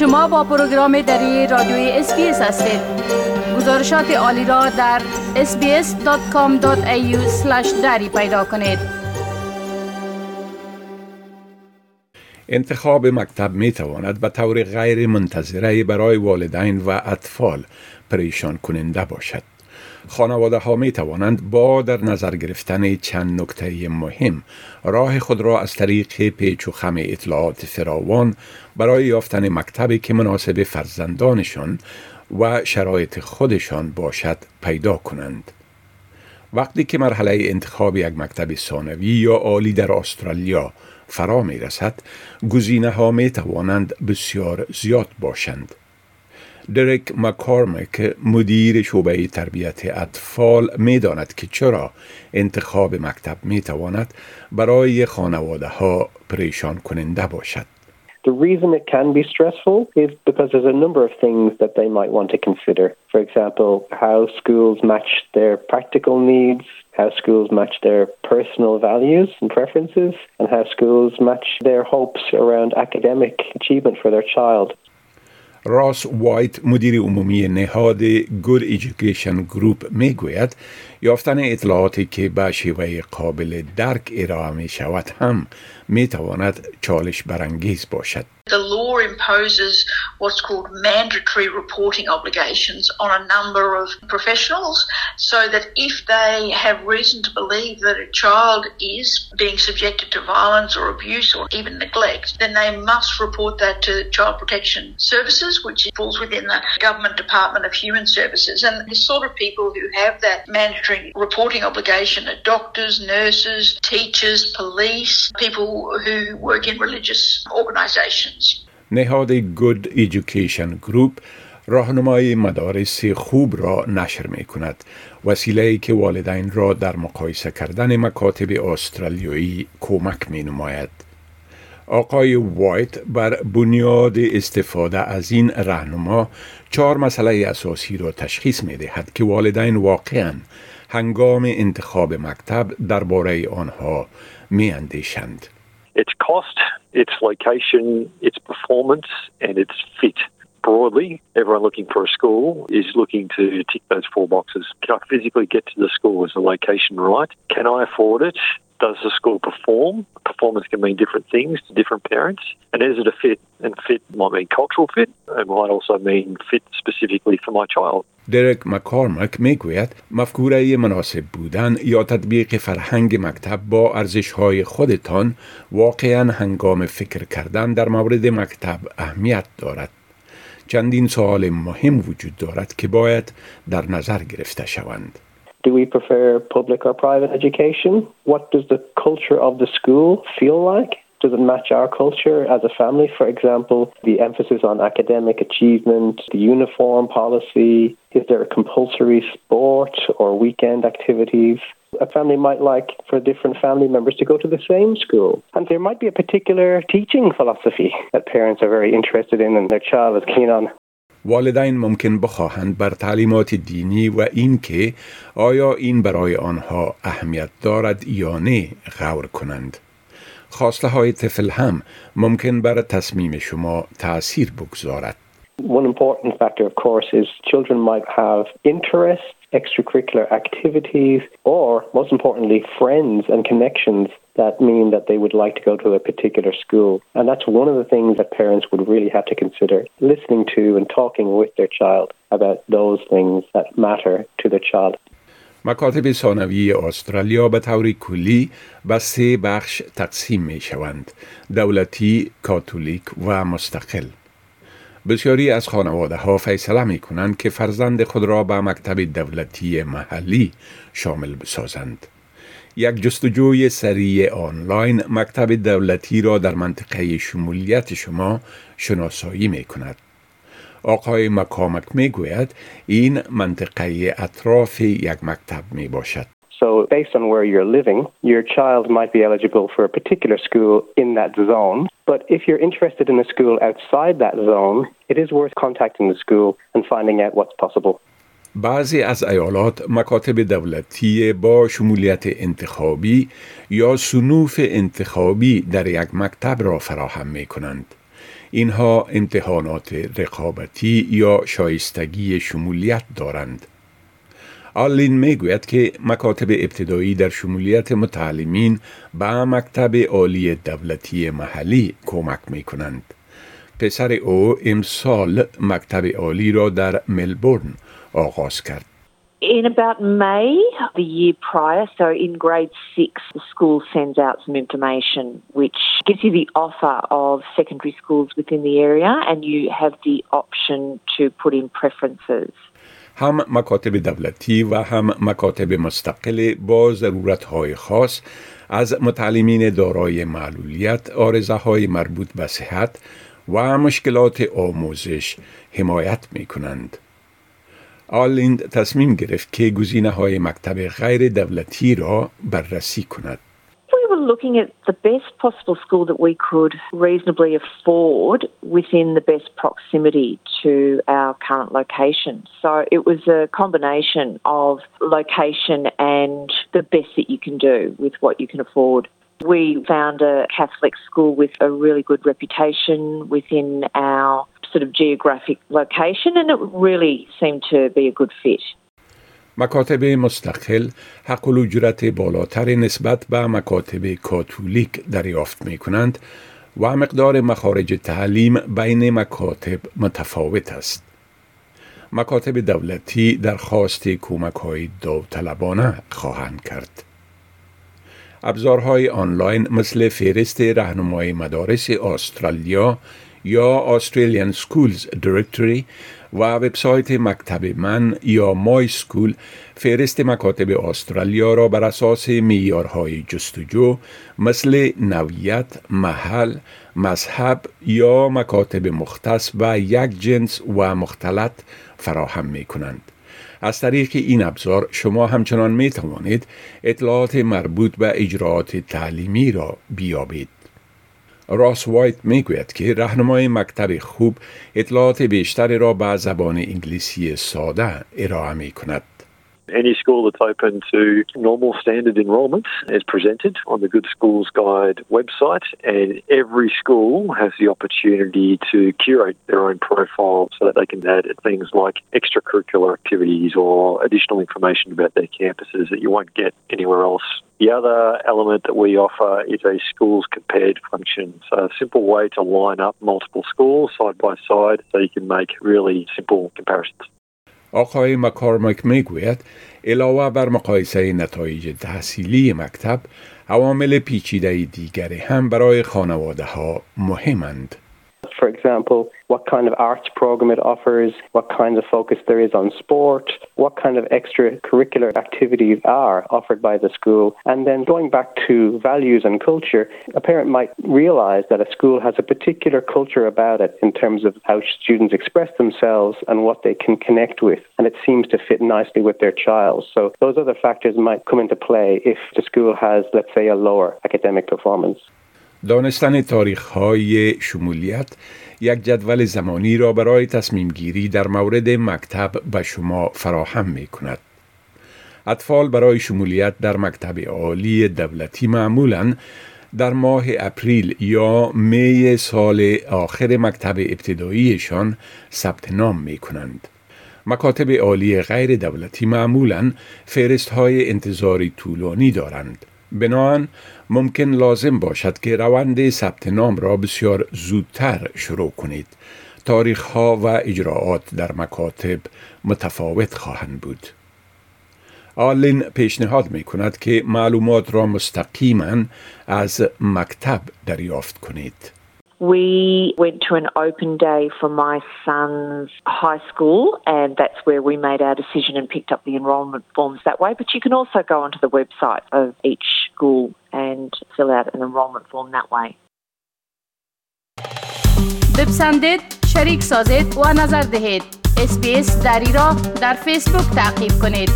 شما با پروگرام دری رادیوی SBS هستید گزارشات عالی را در sbs.com.au دری پیدا کنید انتخاب مکتب می تواند به طور غیر منتظره برای والدین و اطفال پریشان کننده باشد. خانواده ها می توانند با در نظر گرفتن چند نکته مهم راه خود را از طریق پیچ و خم اطلاعات فراوان برای یافتن مکتبی که مناسب فرزندانشان و شرایط خودشان باشد پیدا کنند. وقتی که مرحله انتخاب یک مکتب ثانوی یا عالی در استرالیا فرا می رسد، گزینه ها می توانند بسیار زیاد باشند. درک مکارمک مدیر شعبه تربیت اطفال می داند که چرا انتخاب مکتب می تواند برای خانواده ها پریشان کننده باشد. The reason it can be stressful is because there's a number of things that they might want to consider. For example, how schools match their practical needs, how schools match their personal values and preferences, and how schools match their hopes around academic achievement for their child. راس وایت مدیر عمومی نهاد گود ایژوکیشن گروپ می گوید یافتن اطلاعاتی که به شیوه قابل درک ارائه می شود هم می تواند چالش برانگیز باشد. The law imposes what's called mandatory reporting obligations on a number of professionals so that if they have reason to believe that a child is being subjected to violence or abuse or even neglect, then they must report that to Child Protection Services, which falls within the Government Department of Human Services. And the sort of people who have that mandatory reporting obligation are doctors, nurses, teachers, police, people who work in religious organisations. نهاد گود ایژوکیشن گروپ راهنمای مدارس خوب را نشر می کند وسیله ای که والدین را در مقایسه کردن مکاتب استرالیایی کمک می نماید. آقای وایت بر بنیاد استفاده از این راهنما چهار مسئله اساسی را تشخیص می دهد که والدین واقعا هنگام انتخاب مکتب درباره آنها می اندیشند. Its cost, its location, its performance, and its fit. Broadly, everyone looking for a school is looking to tick those four boxes. Can I physically get to the school? Is the location right? Can I afford it? Does the school perform? Performance can mean different things to different parents. And is it a fit? And fit might mean cultural fit. It might also mean fit specifically for my child. درک مکارمک می‌گوید مفکوره مناسب بودن یا تطبیق فرهنگ مکتب با ارزش های خودتان واقعا هنگام فکر کردن در مورد مکتب اهمیت دارد. چندین سوال مهم وجود دارد که باید در نظر گرفته شوند. Do we prefer public or private education? What does the culture of the school feel like? Does it match our culture as a family? For example, the emphasis on academic achievement, the uniform policy, is there a compulsory sport or weekend activities? A family might like for different family members to go to the same school. And there might be a particular teaching philosophy that parents are very interested in and their child is keen on. والدین ممکن بخواهند بر تعلیمات دینی و اینکه آیا این برای آنها اهمیت دارد یا نه غور کنند. خواسته های طفل هم ممکن بر تصمیم شما تأثیر بگذارد. One important factor, of course, is children might have interests, extracurricular activities, or most importantly, friends and connections that mean that they would like to go to a particular school. And that's one of the things that parents would really have to consider listening to and talking with their child about those things that matter to their child. مکاتب ثانوی استرالیا به طور کلی به سه بخش تقسیم می شوند دولتی، کاتولیک و مستقل بسیاری از خانواده ها فیصله می کنند که فرزند خود را به مکتب دولتی محلی شامل بسازند یک جستجوی سریع آنلاین مکتب دولتی را در منطقه شمولیت شما شناسایی می کند آقای مکامک می گوید این منطقه اطراف یک مکتب می باشد. So, based on where you're living, your child might be eligible for a particular school in that zone. But if you're interested in a school outside that zone, it is worth contacting the school and finding out what's possible. بعضی از ایالات مکاتب دولتی با شمولیت انتخابی یا سنوف انتخابی در یک مکتب را فراهم می کنند. اینها امتحانات رقابتی یا شایستگی شمولیت دارند. آلین می‌گوید که مکاتب ابتدایی در شمولیت متعلمین به مکتب عالی دولتی محلی کمک می کنند. پسر او امسال مکتب عالی را در ملبورن آغاز کرد. In about May, the year prior, so in grade six, the school sends out some information which gives you the offer of secondary schools within the area and you have the option to put in preferences. هم مکاتب دولتی و هم مکاتب مستقل با ضرورتهای خاص از متعلمین دارای معلولیت آرزه های مربوط به صحت و مشکلات آموزش حمایت می کنند. آلند تصمیم گرفت که گزینه های مکتب غیر دولتی را بررسی کند. We were looking at the best possible school that we could reasonably afford within the best proximity to our current location. So it was a combination of location and the best that you can do with what you can afford. We found a Catholic school with a really good reputation within our sort of geographic location and it really seemed to be a good fit. مکاتب مستقل حق اجرت بالاتر نسبت به مکاتب کاتولیک دریافت می کنند و مقدار مخارج تعلیم بین مکاتب متفاوت است. مکاتب دولتی درخواست کمک های داوطلبانه خواهند کرد. ابزارهای آنلاین مثل فهرست رهنمای مدارس استرالیا یا Australian Schools Directory و وبسایت مکتب من یا مای سکول فهرست مکاتب استرالیا را بر اساس معیارهای جستجو مثل نویت، محل، مذهب یا مکاتب مختص و یک جنس و مختلط فراهم می کنند. از طریق این ابزار شما همچنان می توانید اطلاعات مربوط به اجراعات تعلیمی را بیابید. راس وایت می‌گوید که رهنمای مکتب خوب اطلاعات بیشتری را به زبان انگلیسی ساده ارائه می کند. Any school that's open to normal standard enrolment is presented on the Good Schools Guide website, and every school has the opportunity to curate their own profile so that they can add things like extracurricular activities or additional information about their campuses that you won't get anywhere else. The other element that we offer is a schools compared function. So, a simple way to line up multiple schools side by side so you can make really simple comparisons. آقای مکارمک می‌گوید علاوه بر مقایسه نتایج تحصیلی مکتب عوامل پیچیده دیگری هم برای خانواده ها مهمند. For example, what kind of arts program it offers, what kind of focus there is on sport, what kind of extracurricular activities are offered by the school. And then going back to values and culture, a parent might realize that a school has a particular culture about it in terms of how students express themselves and what they can connect with. And it seems to fit nicely with their child. So those other factors might come into play if the school has, let's say, a lower academic performance. دانستن تاریخ های شمولیت یک جدول زمانی را برای تصمیم گیری در مورد مکتب به شما فراهم می کند. اطفال برای شمولیت در مکتب عالی دولتی معمولا در ماه اپریل یا می سال آخر مکتب ابتداییشان ثبت نام می کنند. مکاتب عالی غیر دولتی معمولا فهرست های انتظاری طولانی دارند. بنابراین ممکن لازم باشد که روند ثبت نام را بسیار زودتر شروع کنید. تاریخ ها و اجراعات در مکاتب متفاوت خواهند بود. آلین پیشنهاد می کند که معلومات را مستقیما از مکتب دریافت کنید. We went to an open day for my son's high school, and that's where we made our decision and picked up the enrolment forms that way. But you can also go onto the website of each school and fill out an enrolment form that way. بپسندید، شریک سازید و نظر دهید. اسپیس دری را در فیسبوک تعقیب کنید.